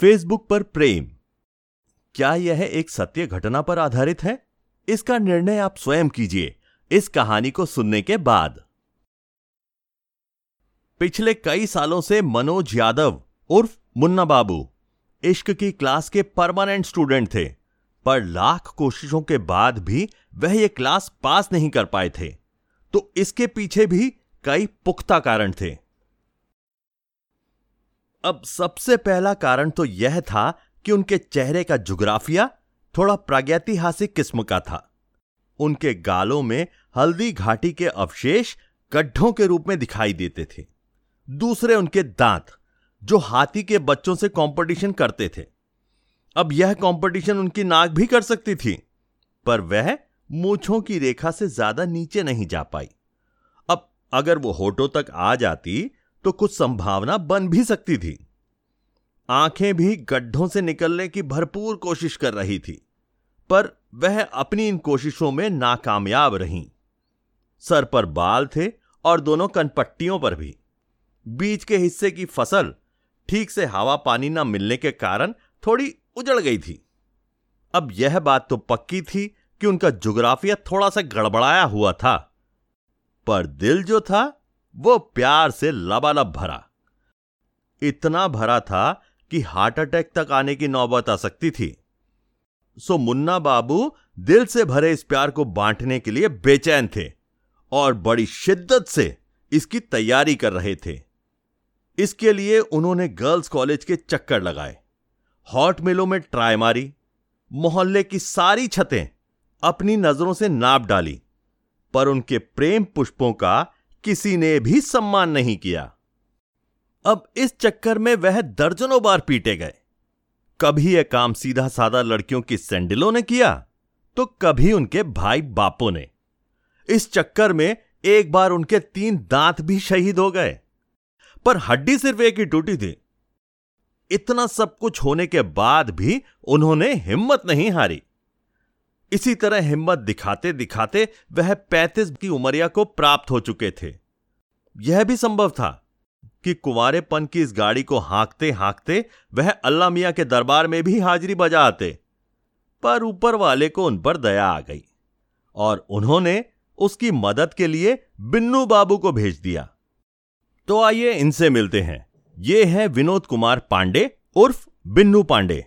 Facebook पर प्रेम। क्या यह एक सत्य घटना पर आधारित है? इसका निर्णय आप स्वयं कीजिए इस कहानी को सुनने के बाद। पिछले कई सालों से मनोज यादव उर्फ़ मुन्ना बाबू इश्क की क्लास के परमानेंट स्टूडेंट थे, पर लाख कोशिशों के बाद भी वह यह क्लास पास नहीं कर पाए थे। तो इसके पीछे भी कई पुख्ता कारण थे। अब सबसे पहला कारण तो यह था कि उनके चेहरे का जुग्राफिया थोड़ा प्रागैतिहासिक किस्म का था। उनके गालों में हल्दी घाटी के अवशेष गड्ढों के रूप में दिखाई देते थे। दूसरे उनके दांत, जो हाथी के बच्चों से कंपटीशन करते थे। अब यह कंपटीशन उनकी नाक भी कर सकती थी, पर वह मूछों की रेखा से ज़्यादा नीचे नहीं जा पाई। अब अगर वो होठों तक आ जाती तो कुछ संभावना बन भी सकती थी। आँखें भी गड्ढों से निकलने की भरपूर कोशिश कर रही थी, पर वह अपनी इन कोशिशों में नाकामयाब रहीं। सर पर बाल थे और दोनों कनपट्टियों पर भी। बीच के हिस्से की फ़सल ठीक से हवा पानी न मिलने के कारण थोड़ी उजड़ गई थी। अब यह बात तो पक्की थी कि उनका जुग्राफिया थोड़ा सा गड़बड़ाया हुआ था, पर दिल जो था वो प्यार से लबालब भरा। इतना भरा था कि हार्ट अटैक तक आने की नौबत आ सकती थी। सो मुन्ना बाबू दिल से भरे इस प्यार को बांटने के लिए बेचैन थे और बड़ी शिद्दत से इसकी तैयारी कर रहे थे। इसके लिए उन्होंने गर्ल्स कॉलेज के चक्कर लगाए। हॉट मिलों में ट्राई मारी। मोहल्ले की सारी छतें अपनी नज़रों से नाप डाली। पर उनके प्रेम पुष्पों का किसी ने भी सम्मान नहीं किया। अब इस चक्कर में वह दर्जनों बार पीटे गए। कभी यह काम सीधा साधा लड़कियों की सैंडलों ने किया तो कभी उनके भाई बापों ने। इस चक्कर में एक बार उनके तीन दांत भी शहीद हो गए। पर हड्डी सिर्फ़ एक ही टूटी थी। इतना सब कुछ होने के बाद भी उन्होंने हिम्मत नहीं हारी। इसी तरह हिम्मत दिखाते दिखाते वह पैंतीस की उमरिया को प्राप्त हो चुके थे। यह भी संभव था कि कुंवारेपन की इस गाड़ी को हाँकते हाँकते वह अल्लाह मियाँ के दरबार में भी हाजिरी बजा आते, पर ऊपर वाले को उन पर दया आ गई और उन्होंने उसकी मदद के लिए बिन्नू बाबू को भेज दिया। तो आइए इनसे मिलते हैं। ये है विनोद कुमार पांडे उर्फ़ बिन्नू पांडे,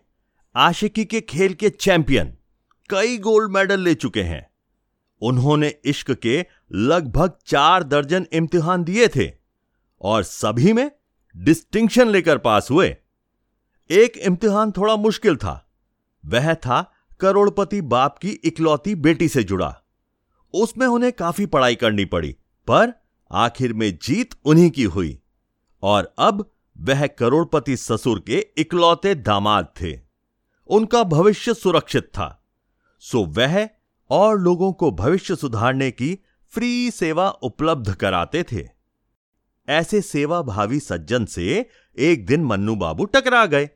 आशिकी के खेल के चैंपियन। कई गोल्ड मेडल ले चुके हैं। उन्होंने इश्क के लगभग चार दर्जन इम्तिहान दिए थे और सभी में डिस्टिंक्शन लेकर पास हुए। एक इम्तिहान थोड़ा मुश्किल था। वह था करोड़पति बाप की इकलौती बेटी से जुड़ा। उसमें उन्हें काफ़ी पढ़ाई करनी पड़ी, पर आखिर में जीत उन्हीं की हुई और अब वह करोड़पति ससुर के इकलौते दामाद थे। उनका भविष्य सुरक्षित था। सो वह और लोगों को भविष्य सुधारने की फ्री सेवा उपलब्ध कराते थे। ऐसे सेवा भावी सज्जन से एक दिन मन्नू बाबू टकरा गए।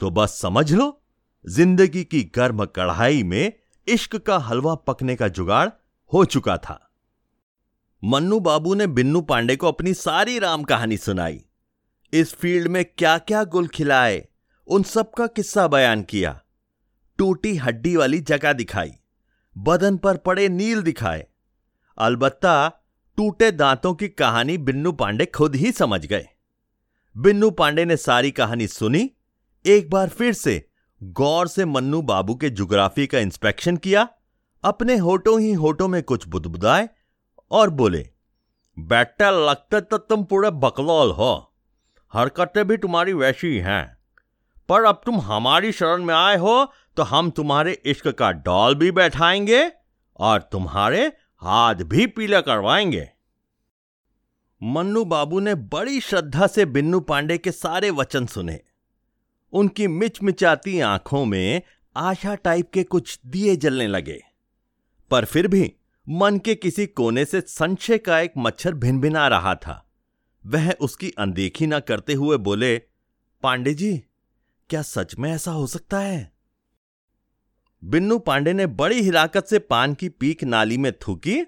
तो बस समझ लो, ज़िंदगी की गर्म कढ़ाई में इश्क का हलवा पकने का जुगाड़ हो चुका था। मन्नू बाबू ने बिन्नू पांडे को अपनी सारी राम कहानी सुनाई। इस फ़ील्ड में क्या क्या गुल खिलाए, उन सब का किस्सा बयान किया। टूटी हड्डी वाली जगह दिखाई। बदन पर पड़े नील दिखाए। अलबत्ता, टूटे दांतों की कहानी बिन्नू पांडे खुद ही समझ गए। बिन्नू पांडे ने सारी कहानी सुनी, एक बार फिर से गौर से मन्नू बाबू के जुग्राफी का इंस्पेक्शन किया, अपने होठों ही होठों में कुछ बुदबुदाए और बोले, बेटा, लगते तो तुम पूरे बकलौल हो। हरकतें भी तुम्हारी वैसी हैं पर अब तुम हमारी शरण में आए हो तो हम तुम्हारे इश्क का डॉल भी बैठाएँगे और तुम्हारे हाथ भी पीला करवाएँगे। मन्नू बाबू ने बड़ी श्रद्धा से बिन्नू पांडे के सारे वचन सुने। उनकी मिचमिचाती आँखों में आशा टाइप के कुछ दिए जलने लगे। पर फिर भी मन के किसी कोने से संशय का एक मच्छर भिन भिना रहा था। वह उसकी अनदेखी ना करते हुए बोले, पांडे जी, क्या सच में ऐसा हो सकता है? बिन्नू पांडे ने बड़ी हिराकत से पान की पीक नाली में थूकी।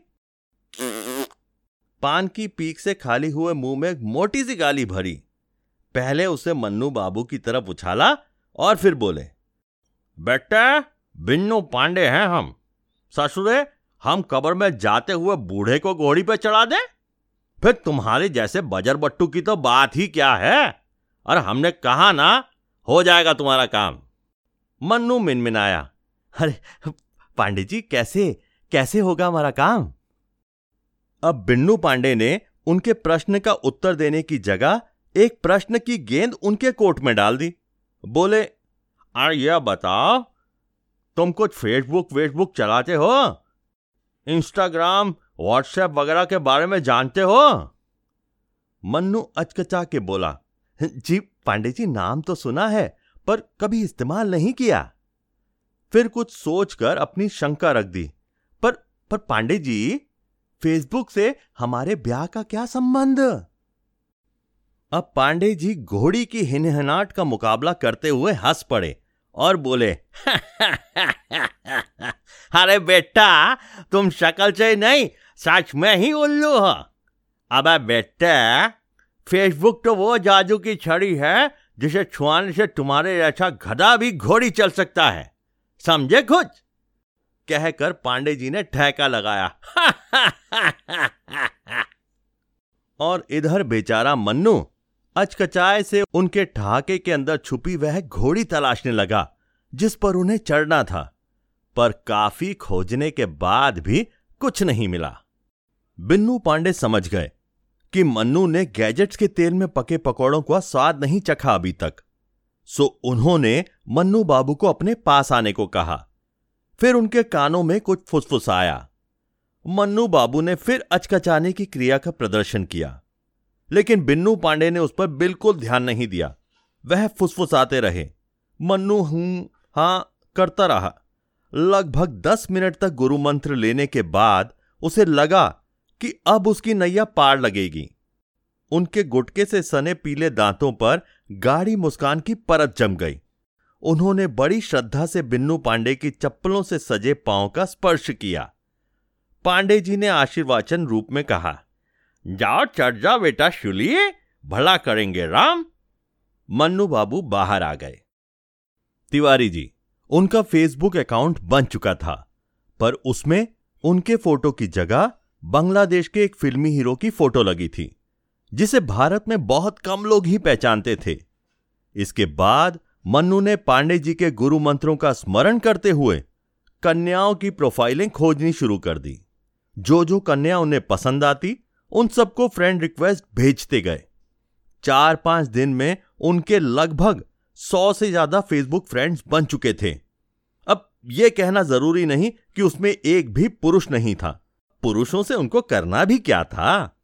पान की पीक से खाली हुए मुँह में एक मोटी सी गाली भरी। पहले उसे मन्नू बाबू की तरफ़ उछाला और फिर बोले, बेटा, बिन्नू पांडे हैं हम। ससुरे, हम कब्र में जाते हुए बूढ़े को घोड़ी पे चढ़ा दें? फिर तुम्हारे जैसे बजर बट्टू की तो बात ही क्या है? और हमने कहा ना, हो जाएगा तुम्हारा काम। मन्नू मिनमिनाया। अरे पांडे जी कैसे कैसे होगा हमारा काम? अब बिन्नू पांडे ने उनके प्रश्न का उत्तर देने की जगह एक प्रश्न की गेंद उनके कोट में डाल दी। बोले, अरे यह बताओ, तुम कुछ फेसबुक वेसबुक चलाते हो? इंस्टाग्राम, व्हाट्सएप वगैरह के बारे में जानते हो? मन्नू अचकचा के बोला, जी पांडे जी नाम तो सुना है, पर कभी इस्तेमाल नहीं किया। फिर कुछ सोचकर अपनी शंका रख दी। पर पर पांडे जी, फेसबुक से हमारे ब्याह का क्या संबंध? अब पांडे जी घोड़ी की हिनहनाट का मुकाबला करते हुए हंस पड़े और बोले, अरे बेटा, तुम शक्ल से नहीं, सच में ही उल्लू हो। अब बेटा, फेसबुक तो वो जादू की छड़ी है जिसे छुआने से तुम्हारे जैसा गधा भी घोड़ी चल सकता है। समझे कुछ कहकर पांडे जी ने ठहका लगाया। और इधर बेचारा मन्नू अचकचाए से उनके ठहाके के अंदर छुपी वह घोड़ी तलाशने लगा, जिस पर उन्हें चढ़ना था, पर काफ़ी खोजने के बाद भी कुछ नहीं मिला। बिन्नू पांडे समझ गए कि मन्नू ने गैजेट्स के तेल में पके पकौड़ों का स्वाद नहीं चखा अभी तक। सो उन्होंने मन्नू बाबू को अपने पास आने को कहा। फिर उनके कानों में कुछ फुसफुसाया। मन्नू बाबू ने फिर अचकचाने की क्रिया का प्रदर्शन किया। लेकिन बिन्नू पांडे ने उस पर बिल्कुल ध्यान नहीं दिया। वह फुसफुसाते रहे। मन्नू हूँ, हाँ, करता रहा। लगभग दस मिनट तक गुरु मंत्र लेने के बाद उसे लगा कि अब उसकी नैया पार लगेगी। उनके गुटके से सने पीले दांतों पर गाढ़ी मुस्कान की परत जम गई। उन्होंने बड़ी श्रद्धा से बिन्नू पांडे की चप्पलों से सजे पाँव का स्पर्श किया। पांडे जी ने आशीर्वाचन रूप में कहा, जाओ चढ़ जाओ बेटा शुलिए, भला करेंगे राम। मन्नू बाबू बाहर आ गए। तिवारी जी, उनका फेसबुक अकाउंट बन चुका था, पर उसमें उनके फ़ोटो की जगह बांग्लादेश के एक फिल्मी हीरो की फ़ोटो लगी थी। जिसे भारत में बहुत कम लोग ही पहचानते थे। इसके बाद मन्नू ने पांडे जी के गुरु मंत्रों का स्मरण करते हुए कन्याओं की प्रोफाइलें खोजनी शुरू कर दी। जो जो कन्या उन्हें पसंद आती, उन सबको फ्रेंड रिक्वेस्ट भेजते गए। चार पाँच दिन में उनके लगभग सौ से ज़्यादा फेसबुक फ्रेंड्स बन चुके थे। अब यह कहना ज़रूरी नहीं कि उसमें एक भी पुरुष नहीं था। पुरुषों से उनको करना भी क्या था?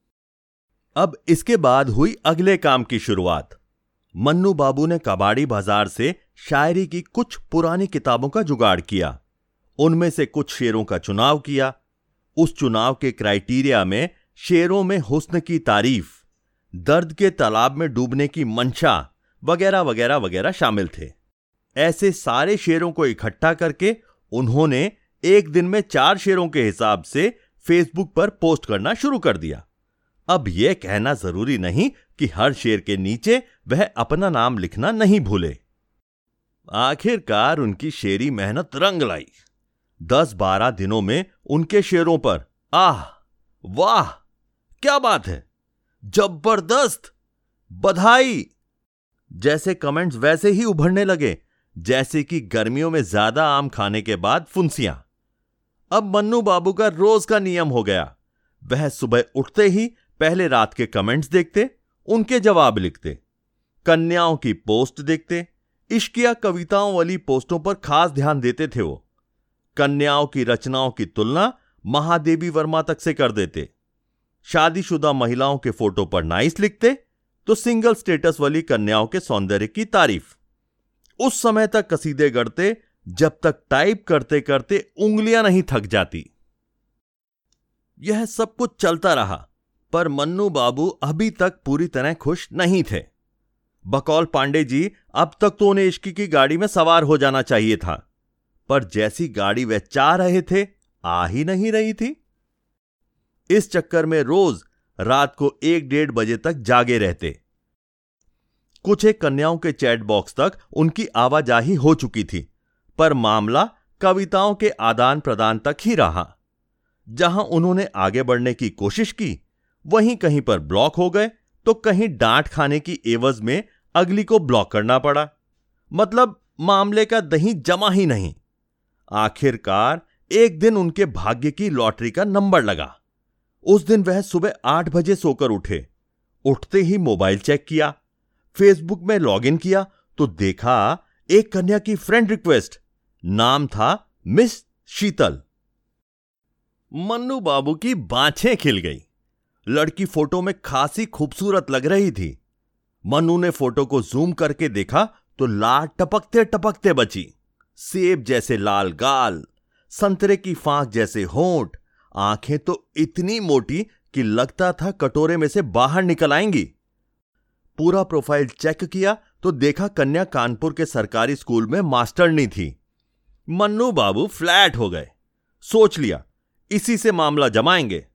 अब इसके बाद हुई अगले काम की शुरुआत। मन्नू बाबू ने कबाड़ी बाज़ार से शायरी की कुछ पुरानी किताबों का जुगाड़ किया। उनमें से कुछ शेरों का चुनाव किया। उस चुनाव के क्राइटेरिया में शेरों में हुस्न की तारीफ़, दर्द के तालाब में डूबने की मंशा वगैरह वगैरह वगैरह शामिल थे। ऐसे सारे शेरों को इकट्ठा करके उन्होंने एक दिन में चार शेरों के हिसाब से फेसबुक पर पोस्ट करना शुरू कर दिया। अब यह कहना ज़रूरी नहीं कि हर शेर के नीचे वह अपना नाम लिखना नहीं भूले। आखिरकार उनकी शेरी मेहनत रंग लाई। दस बारह दिनों में उनके शेरों पर, आह, वाह, क्या बात है, ज़बरदस्त, बधाई। जैसे कमेंट्स वैसे ही उभरने लगे, जैसे कि गर्मियों में ज़्यादा आम खाने के बाद फुंसियाँ। अब मन्नू बाबू का रोज का नियम हो गया। वह सुबह उठते ही पहले रात के कमेंट्स देखते, उनके जवाब लिखते। कन्याओं की पोस्ट देखते, इश्किया कविताओं वाली पोस्टों पर खास ध्यान देते थे वो। कन्याओं की रचनाओं की तुलना महादेवी वर्मा तक से कर देते। शादीशुदा महिलाओं के फ़ोटो पर नाइस लिखते तो सिंगल स्टेटस वाली कन्याओं के सौंदर्य की तारीफ़। उस समय तक कसीदे गढ़ते, जब तक टाइप करते करते उंगलियाँ नहीं थक जाती। यह सब कुछ चलता रहा। पर मन्नू बाबू अभी तक पूरी तरह खुश नहीं थे। बकौल पांडे जी, अब तक तो उन्हें इश्की की गाड़ी में सवार हो जाना चाहिए था। पर जैसी गाड़ी वे चाह रहे थे, आ ही नहीं रही थी। इस चक्कर में रोज रात को एक डेढ़ बजे तक जागे रहते। कुछ एक कन्याओं के चैट बॉक्स तक उनकी आवाजाही हो चुकी थी, पर मामला कविताओं के आदान प्रदान तक ही रहा, जहाँ उन्होंने आगे बढ़ने की कोशिश की वहीं कहीं पर ब्लॉक हो गए तो कहीं डांट खाने की एवज में अगली को ब्लॉक करना पड़ा। मतलब मामले का दही जमा ही नहीं। आखिरकार एक दिन उनके भाग्य की लॉटरी का नंबर लगा। उस दिन वह सुबह आठ बजे सोकर उठे। उठते ही मोबाइल चेक किया, फेसबुक में लॉगिन किया तो देखा एक कन्या की फ्रेंड रिक्वेस्ट। नाम था मिस शीतल। मन्नू बाबू की बाछें खिल गई। लड़की फ़ोटो में खासी खूबसूरत लग रही थी। मनु ने फ़ोटो को जूम करके देखा तो लाल टपकते टपकते बची। सेब जैसे लाल गाल, संतरे की फांक जैसे होंठ, आँखें तो इतनी मोटी कि लगता था कटोरे में से बाहर निकल आएँगी। पूरा प्रोफ़ाइल चेक किया तो देखा कन्या कानपुर के सरकारी स्कूल में मास्टरनी थी। मन्नू बाबू फ्लैट हो गए। सोच लिया, इसी से मामला जमाएँगे।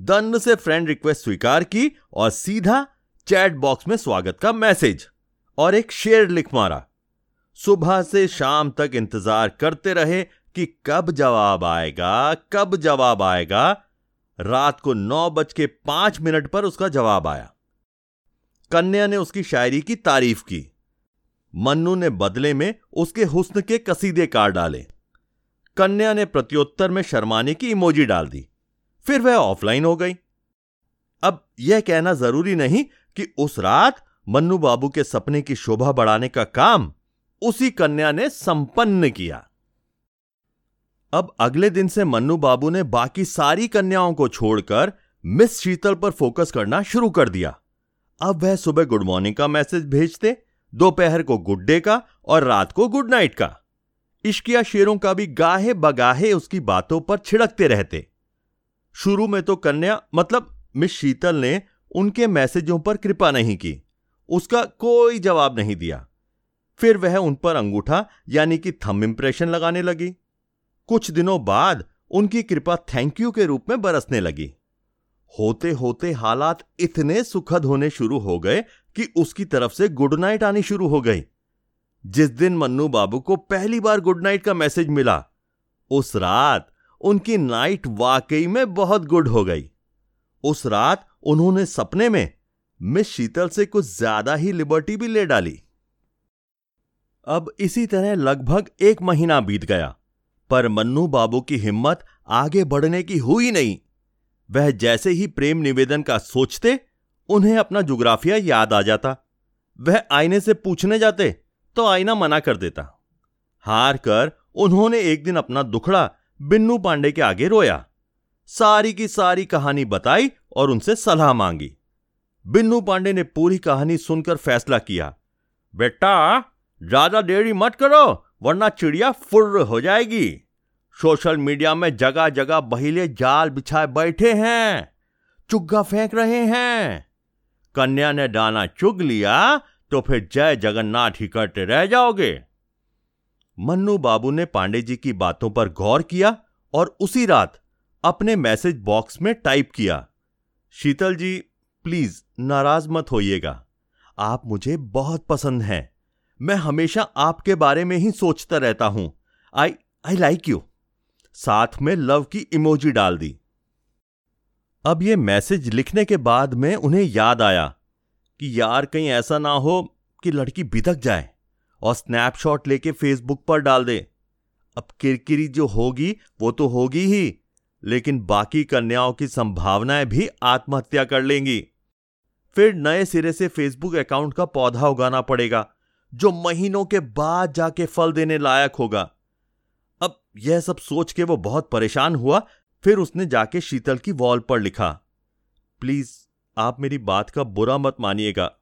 दंड से फ्रेंड रिक्वेस्ट स्वीकार की और सीधा चैट बॉक्स में स्वागत का मैसेज और एक शेर लिख मारा। सुबह से शाम तक इंतज़ार करते रहे कि कब जवाब आएगा, कब जवाब आएगा। रात को नौ बज के पाँच मिनट पर उसका जवाब आया। कन्या ने उसकी शायरी की तारीफ़ की। मन्नू ने बदले में उसके हुस्न के कसीदे कार डाले। कन्या ने प्रत्युत्तर में शर्माने की इमोजी डाल दी। फिर वह ऑफलाइन हो गई। अब यह कहना ज़रूरी नहीं कि उस रात मन्नू बाबू के सपने की शोभा बढ़ाने का काम उसी कन्या ने संपन्न किया। अब अगले दिन से मन्नू बाबू ने बाकी सारी कन्याओं को छोड़कर मिस शीतल पर फोकस करना शुरू कर दिया। अब वह सुबह गुड मॉर्निंग का मैसेज भेजते, दोपहर को गुड डे का और रात को गुड नाइट का। इश्किया शेरों का भी गाहे बगाहे उसकी बातों पर छिड़कते रहते। शुरू में तो कन्या मतलब मिस शीतल ने उनके मैसेजों पर कृपा नहीं की। उसका कोई जवाब नहीं दिया। फिर वह उन पर अंगूठा, यानी कि थम इंप्रेशन लगाने लगी। कुछ दिनों बाद उनकी कृपा थैंक यू के रूप में बरसने लगी। होते होते हालात इतने सुखद होने शुरू हो गए कि उसकी तरफ़ से गुड नाइट आनी शुरू हो गई। जिस दिन मन्नू बाबू को पहली बार गुड नाइट का मैसेज मिला, उस रात उनकी नाइट वाकई में बहुत गुड हो गई। उस रात उन्होंने सपने में मिस शीतल से कुछ ज़्यादा ही लिबर्टी भी ले डाली। अब इसी तरह लगभग एक महीना बीत गया, पर मन्नू बाबू की हिम्मत आगे बढ़ने की हुई नहीं। वह जैसे ही प्रेम निवेदन का सोचते, उन्हें अपना जुग्राफिया याद आ जाता। वह आईने से पूछने जाते तो आईना मना कर देता। हार कर उन्होंने एक दिन अपना दुखड़ा बिन्नू पांडे के आगे रोया। सारी की सारी कहानी बताई और उनसे सलाह मांगी। बिन्नू पांडे ने पूरी कहानी सुनकर फैसला किया। बेटा, ज़्यादा देरी मत करो, वरना चिड़िया फुर्र हो जाएगी। सोशल मीडिया में जगह जगह बहिले जाल बिछाए बैठे हैं, चुग्गा फेंक रहे हैं। कन्या ने दाना चुग लिया तो फिर जय जगन्नाथ ही करते रह जाओगे। मन्नू बाबू ने पांडे जी की बातों पर गौर किया और उसी रात अपने मैसेज बॉक्स में टाइप किया, शीतल जी, प्लीज़ नाराज़ मत होइएगा। आप मुझे बहुत पसंद हैं। मैं हमेशा आपके बारे में ही सोचता रहता हूँ। I I like you. साथ में लव की इमोजी डाल दी। अब ये मैसेज लिखने के बाद में उन्हें याद आया कि यार कहीं ऐसा ना हो कि लड़की बिदक जाए। और स्नैपशॉट लेके फेसबुक पर डाल दे। अब किरकिरी जो होगी, वो तो होगी ही, लेकिन बाकी कन्याओं की संभावनाएँ भी आत्महत्या कर लेंगी। फिर नए सिरे से फेसबुक अकाउंट का पौधा उगाना पड़ेगा, जो महीनों के बाद जाके फल देने लायक होगा। अब यह सब सोच के वो बहुत परेशान हुआ, फिर उसने जाके शीतल की वॉल पर लिखा, प्लीज़, आप मेरी बात का बुरा मत मानिएगा।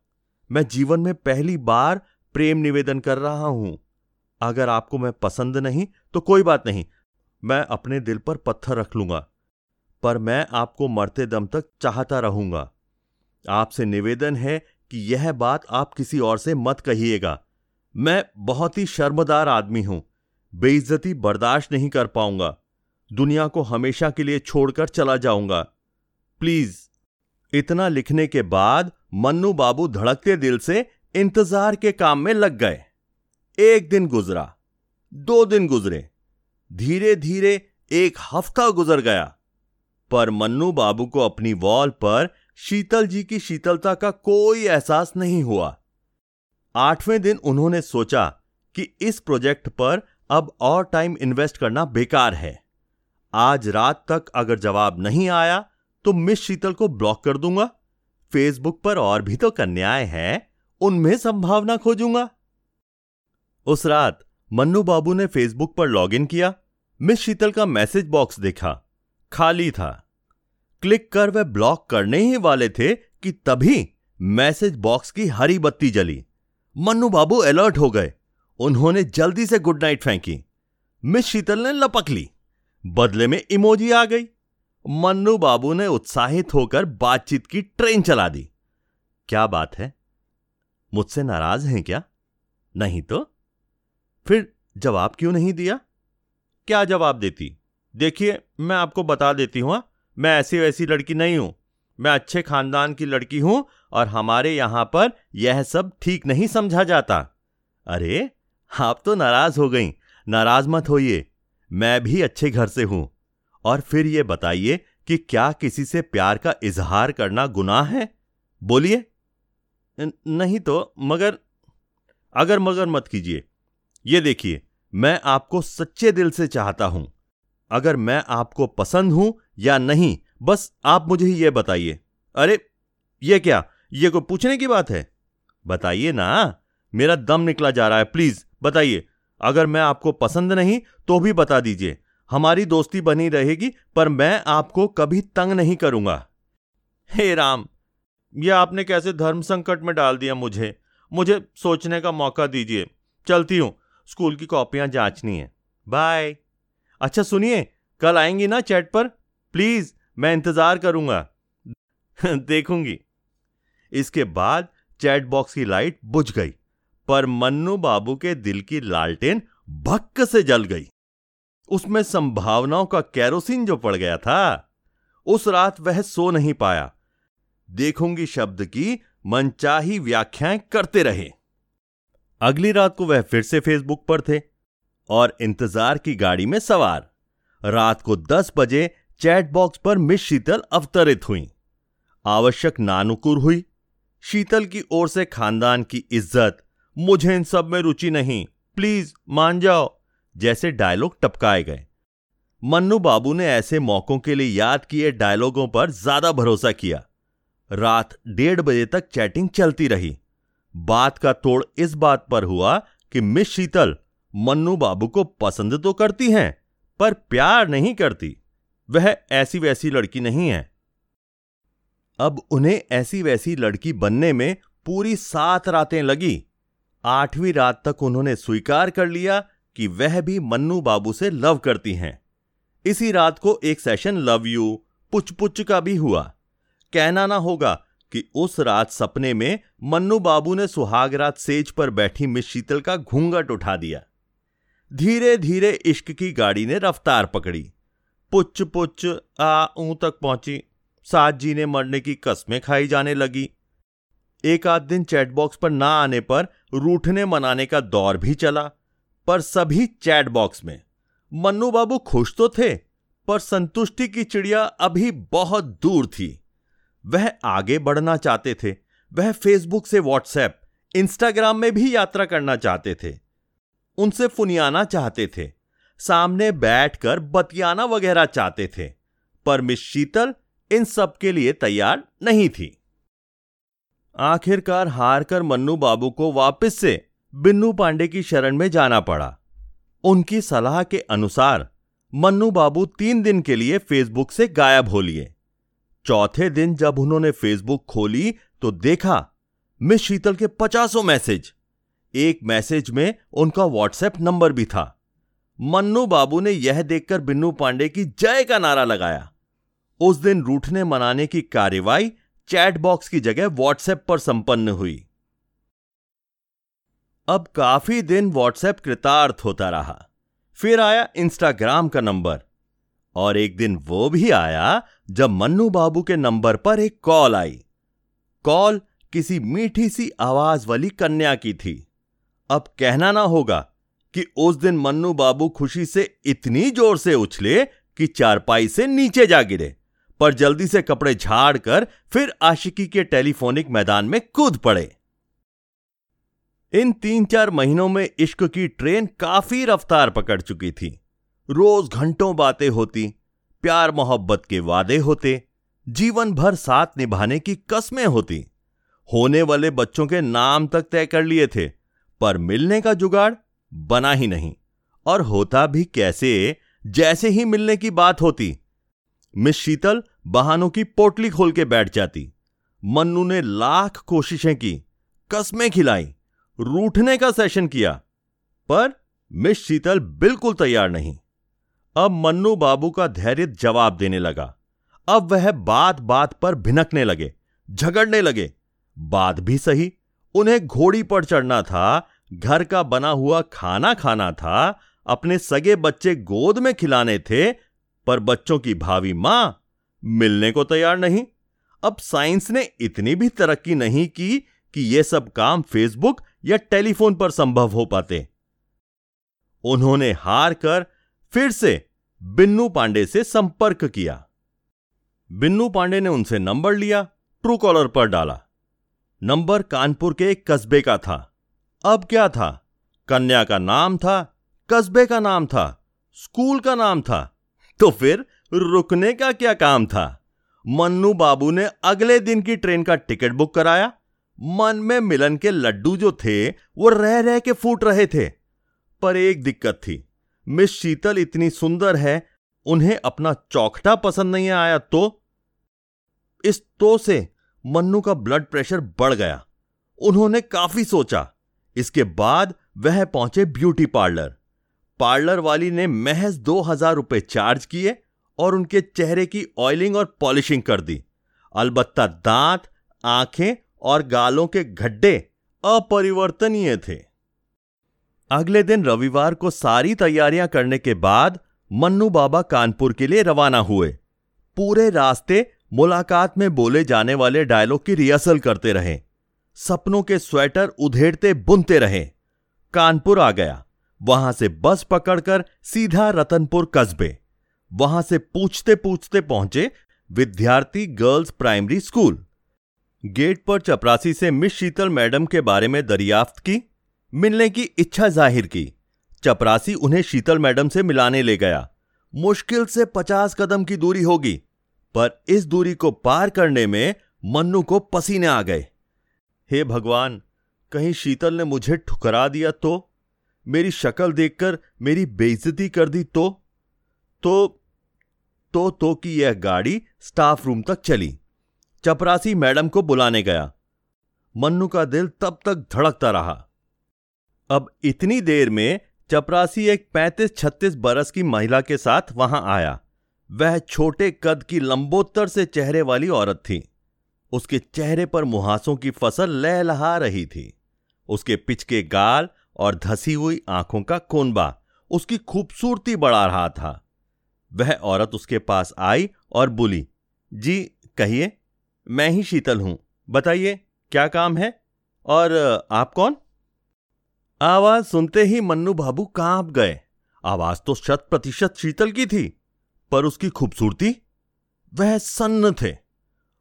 मैं जीवन में पहली बार प्रेम निवेदन कर रहा हूँ। अगर आपको मैं पसंद नहीं तो कोई बात नहीं। मैं अपने दिल पर पत्थर रख लूँगा, पर मैं आपको मरते दम तक चाहता रहूँगा। आपसे निवेदन है कि यह बात आप किसी और से मत कहिएगा। मैं बहुत ही शर्मदार आदमी हूँ। बेइज्जती बर्दाश्त नहीं कर पाऊँगा। दुनिया को हमेशा के लिए छोड़कर चला जाऊँगा। प्लीज़, इतना लिखने के बाद मन्नू बाबू धड़कते दिल से इंतज़ार के काम में लग गए। एक दिन गुजरा, दो दिन गुजरे धीरे धीरे एक हफ़्ता गुजर गया। पर मन्नू बाबू को अपनी वॉल पर शीतल जी की शीतलता का कोई एहसास नहीं हुआ। आठवें दिन उन्होंने सोचा कि इस प्रोजेक्ट पर अब और टाइम इन्वेस्ट करना बेकार है। आज रात तक अगर जवाब नहीं आया तो मिस शीतल को ब्लॉक कर दूँगा। फेसबुक पर और भी तो कन्याएँ हैं। उनमें संभावना खोजूँगा। उस रात मन्नू बाबू ने फेसबुक पर लॉगिन किया। मिस शीतल का मैसेज बॉक्स देखा। खाली था। क्लिक कर वह ब्लॉक करने ही वाले थे कि तभी मैसेज बॉक्स की हरी बत्ती जली। मन्नू बाबू अलर्ट हो गए। उन्होंने जल्दी से गुड नाइट फेंकी। मिस शीतल ने लपक ली। बदले में इमोजी आ गई। मन्नू बाबू ने उत्साहित होकर बातचीत की ट्रेन चला दी। क्या बात है? मुझसे नाराज़ हैं क्या? नहीं तो? फिर जवाब क्यों नहीं दिया? क्या जवाब देती? देखिए मैं आपको बता देती हूँ हाँ, मैं ऐसी वैसी लड़की नहीं हूँ। मैं अच्छे खानदान की लड़की हूँ और हमारे यहाँ पर यह सब ठीक नहीं समझा जाता। अरे आप तो नाराज़ हो गई। नाराज़ मत होइए। मैं भी अच्छे घर से हूँ। और फिर यह बताइए कि क्या किसी से प्यार का इजहार करना गुनाह है? बोलिए। नहीं तो मगर, अगर मगर मत कीजिए। ये देखिए, मैं आपको सच्चे दिल से चाहता हूँ। अगर मैं आपको पसंद हूँ या नहीं, बस आप मुझे ही यह बताइए। अरे, ये क्या? ये कोई पूछने की बात है? बताइए ना, मेरा दम निकला जा रहा है, प्लीज़, बताइए। अगर मैं आपको पसंद नहीं तो भी बता दीजिए। हमारी दोस्ती बनी रहेगी, पर मैं आपको कभी तंग नहीं करूँगा। हे राम! यह आपने कैसे धर्म संकट में डाल दिया मुझे? मुझे सोचने का मौका दीजिए। चलती हूँ। स्कूल की कॉपियाँ जांचनी है। बाय। अच्छा सुनिए, कल आएँगी ना चैट पर? प्लीज़, मैं इंतज़ार करूँगा। देखूँगी। इसके बाद चैट बॉक्स की लाइट बुझ गई, पर मन्नू बाबू के दिल की लालटेन भक्क से जल गई। उसमें संभावनाओं का कैरोसिन जो पड़ गया था, उस रात वह सो नहीं पाया। देखूँगी शब्द की मनचाही व्याख्याएँ करते रहे। अगली रात को वह फिर से फेसबुक पर थे और इंतज़ार की गाड़ी में सवार। रात को दस बजे चैट बॉक्स पर मिस शीतल अवतरित हुई। आवश्यक नानुकुर हुई। शीतल की ओर से खानदान की इज़्ज़त, मुझे इन सब में रुचि नहीं, प्लीज़ मान जाओ, जैसे डायलॉग टपकाए गए। मन्नू बाबू ने ऐसे मौकों के लिए याद किए डायलॉगों पर ज़्यादा भरोसा किया। रात डेढ़ बजे तक चैटिंग चलती रही। बात का तोड़ इस बात पर हुआ कि मिस शीतल मन्नू बाबू को पसंद तो करती हैं, पर प्यार नहीं करती। वह ऐसी वैसी लड़की नहीं है। अब उन्हें ऐसी वैसी लड़की बनने में पूरी सात रातें लगी। आठवीं रात तक उन्होंने स्वीकार कर लिया कि वह भी मन्नू बाबू से लव करती हैं। इसी रात को एक सेशन लव यू पुच पुच का भी हुआ। कहना ना होगा कि उस रात सपने में मन्नू बाबू ने सुहागरात सेज पर बैठी मिस शीतल का घूंघट उठा दिया। धीरे धीरे इश्क की गाड़ी ने रफ्तार पकड़ी। पुच पुच आ, ऊ तक पहुँची। सात जी ने मरने की कस्में खाई जाने लगी। एक आध दिन चैटबॉक्स पर ना आने पर रूठने मनाने का दौर भी चला, पर सभी चैट बॉक्स में। मन्नू बाबू खुश तो थे, पर संतुष्टि की चिड़िया अभी बहुत दूर थी। वह आगे बढ़ना चाहते थे। वह फेसबुक से व्हाट्सएप इंस्टाग्राम में भी यात्रा करना चाहते थे। उनसे फुनियाना चाहते थे। सामने बैठकर बतियाना वगैरह चाहते थे। पर मिस शीतल इन सब के लिए तैयार नहीं थी। आखिरकार हार कर मन्नू बाबू को वापस से बिन्नू पांडे की शरण में जाना पड़ा। उनकी सलाह के अनुसार मन्नू बाबू तीन दिन के लिए फेसबुक से गायब हो लिए। चौथे दिन जब उन्होंने फेसबुक खोली तो देखा, मिस शीतल के पचासों मैसेज। एक मैसेज में उनका व्हाट्सएप नंबर भी था। मन्नू बाबू ने यह देखकर बिन्नू पांडे की जय का नारा लगाया। उस दिन रूठने मनाने की कार्रवाई चैट बॉक्स की जगह व्हाट्सएप पर संपन्न हुई। अब काफ़ी दिन व्हाट्सएप कृतार्थ होता रहा। फिर आया इंस्टाग्राम का नंबर। और एक दिन वो भी आया जब मन्नू बाबू के नंबर पर एक कॉल आई। कॉल किसी मीठी सी आवाज़ वाली कन्या की थी। अब कहना ना होगा कि उस दिन मन्नू बाबू खुशी से इतनी ज़ोर से उछले कि चारपाई से नीचे जा गिरे, पर जल्दी से कपड़े झाड़ कर फिर आशिकी के टेलीफोनिक मैदान में कूद पड़े। इन तीन चार महीनों में इश्क की ट्रेन काफ़ी रफ्तार पकड़ चुकी थी। रोज घंटों बातें होती, प्यार मोहब्बत के वादे होते, जीवन भर साथ निभाने की कस्में होती। होने वाले बच्चों के नाम तक तय कर लिए थे, पर मिलने का जुगाड़ बना ही नहीं। और होता भी कैसे, जैसे ही मिलने की बात होती। मिस शीतल बहानों की पोटली खोल के बैठ जाती। मन्नू ने लाख कोशिशें की, कस्में खिलाई, रूठने का सेशन किया, पर मिस शीतल बिल्कुल तैयार नहीं। अब मन्नू बाबू का धैर्य जवाब देने लगा। अब वह बात बात पर भिनकने लगे, झगड़ने लगे। बात भी सही, उन्हें घोड़ी पर चढ़ना था, घर का बना हुआ खाना खाना था, अपने सगे बच्चे गोद में खिलाने थे, पर बच्चों की भावी माँ मिलने को तैयार नहीं। अब साइंस ने इतनी भी तरक्की नहीं की कि यह सब काम फेसबुक या टेलीफोन पर संभव हो पाते। उन्होंने हार कर फिर से बिन्नू पांडे से संपर्क किया। बिन्नू पांडे ने उनसे नंबर लिया, ट्रू कॉलर पर डाला। नंबर कानपुर के एक कस्बे का था। अब क्या था? कन्या का नाम था, कस्बे का नाम था, स्कूल का नाम था। तो फिर रुकने का क्या काम था? मन्नू बाबू ने अगले दिन की ट्रेन का टिकट बुक कराया। मन में मिलन के लड्डू जो थे, वो रह रह के फूट रहे थे। पर एक दिक्कत थी। मिस शीतल इतनी सुंदर है, उन्हें अपना चौखटा पसंद नहीं आया तो? इस तो से मन्नू का ब्लड प्रेशर बढ़ गया। उन्होंने काफ़ी सोचा। इसके बाद वह पहुँचे ब्यूटी पार्लर पार्लर वाली ने महज दो हज़ार रुपए चार्ज किए और उनके चेहरे की ऑयलिंग और पॉलिशिंग कर दी। अलबत्ता दांत, आँखें और गालों के गड्ढे अपरिवर्तनीय थे। अगले दिन रविवार को सारी तैयारियाँ करने के बाद मन्नू बाबा कानपुर के लिए रवाना हुए। पूरे रास्ते मुलाकात में बोले जाने वाले डायलॉग की रिहर्सल करते रहे। सपनों के स्वेटर उधेड़ते बुनते रहे। कानपुर आ गया। वहाँ से बस पकड़कर सीधा रतनपुर कस्बे। वहाँ से पूछते पूछते पहुँचे विद्यार्थी गर्ल्स प्राइमरी स्कूल। गेट पर चपरासी से मिस शीतल मैडम के बारे में दरियाफ्त की मिलने की इच्छा ज़ाहिर की। चपरासी उन्हें शीतल मैडम से मिलाने ले गया। मुश्किल से पचास कदम की दूरी होगी, पर इस दूरी को पार करने में मन्नू को पसीने आ गए। हे भगवान, कहीं शीतल ने मुझे ठुकरा दिया तो? मेरी शक्ल देखकर मेरी बेइज्जती कर दी तो? तो तो तो की यह गाड़ी स्टाफ रूम तक चली। चपरासी मैडम को बुलाने गया। मन्नू का दिल तब तक धड़कता रहा। अब इतनी देर में चपरासी एक पैंतीस छत्तीस बरस की महिला के साथ वहाँ आया। वह छोटे कद की लंबोत्तर से चेहरे वाली औरत थी। उसके चेहरे पर मुहासों की फ़सल लहलहा रही थी। उसके पिचके गाल और धसी हुई आँखों का कोनबा उसकी खूबसूरती बढ़ा रहा था। वह औरत उसके पास आई और बोली, जी, कहिए, मैं ही शीतल हूँ। बताइए, क्या काम है? और आप कौन? आवाज़ सुनते ही मन्नू बाबू काँप गए। आवाज़ तो शत प्रतिशत शीतल की थी, पर उसकी खूबसूरती? वह सन्न थे।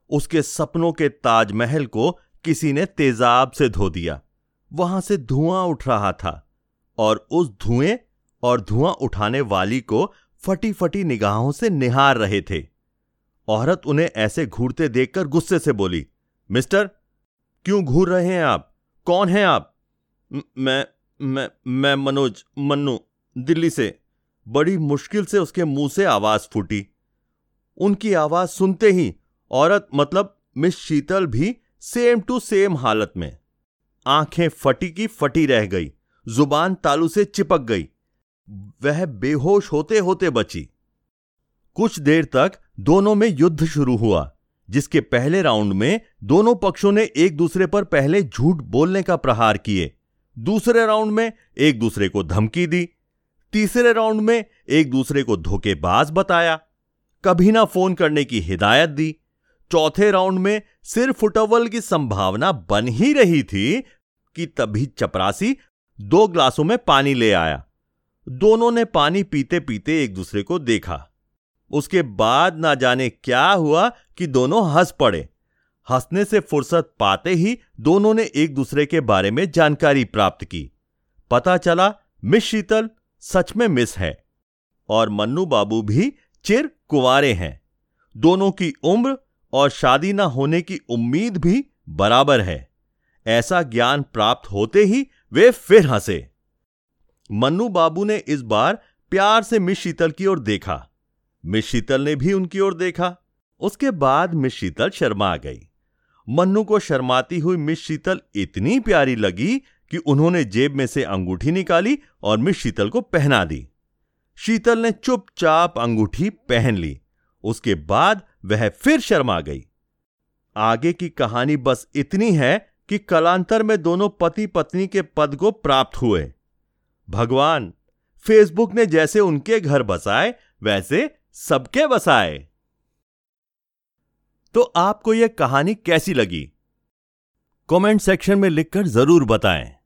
उसके सपनों के ताजमहल को किसी ने तेजाब से धो दिया। वहाँ से धुआँ उठ रहा था, और उस धुएँ और धुआँ उठाने वाली को फटी फटी निगाहों से निहार रहे थे। औरत उन्हें ऐसे घूरते देखकर गुस्से से बोली, मिस्टर, क्यों घूर रहे हैं आप? कौन हैं आप? मैं मैं मैं मनोज, मन्नू, दिल्ली से। बड़ी मुश्किल से उसके मुँह से आवाज़ फूटी। उनकी आवाज़ सुनते ही औरत मतलब मिस शीतल भी सेम टू सेम हालत में। आँखें फटी की फटी रह गई। ज़ुबान तालू से चिपक गई। वह बेहोश होते होते बची। कुछ देर तक दोनों में युद्ध शुरू हुआ, जिसके पहले राउंड में दोनों पक्षों ने एक दूसरे पर पहले झूठ बोलने का प्रहार किए। दूसरे राउंड में एक दूसरे को धमकी दी। तीसरे राउंड में एक दूसरे को धोखेबाज बताया। कभी ना फ़ोन करने की हिदायत दी। चौथे राउंड में सिर फुटवल की संभावना बन ही रही थी कि तभी चपरासी दो ग्लासों में पानी ले आया। दोनों ने पानी पीते पीते एक दूसरे को देखा। उसके बाद ना जाने क्या हुआ कि दोनों हंस पड़े। हंसने से फुर्सत पाते ही दोनों ने एक दूसरे के बारे में जानकारी प्राप्त की। पता चला, मिस शीतल सच में मिस है और मन्नू बाबू भी चिर कुंवारे हैं। दोनों की उम्र और शादी न होने की उम्मीद भी बराबर है। ऐसा ज्ञान प्राप्त होते ही वे फिर हंसे। मन्नू बाबू ने इस बार प्यार से मिस शीतल की ओर देखा। मिस शीतल ने भी उनकी ओर देखा। उसके बाद मिस शीतल शर्मा आ गई। मन्नू को शर्माती हुई मिस शीतल इतनी प्यारी लगी कि उन्होंने जेब में से अंगूठी निकाली और मिस शीतल को पहना दी। शीतल ने चुपचाप अंगूठी पहन ली। उसके बाद वह फिर शर्मा गई। आगे की कहानी बस इतनी है कि कलांतर में दोनों पति पत्नी के पद को प्राप्त हुए। भगवान, फेसबुक ने जैसे उनके घर बसाए, वैसे सबके बसाए। तो आपको यह कहानी कैसी लगी? कमेंट सेक्शन में लिखकर ज़रूर बताएँ।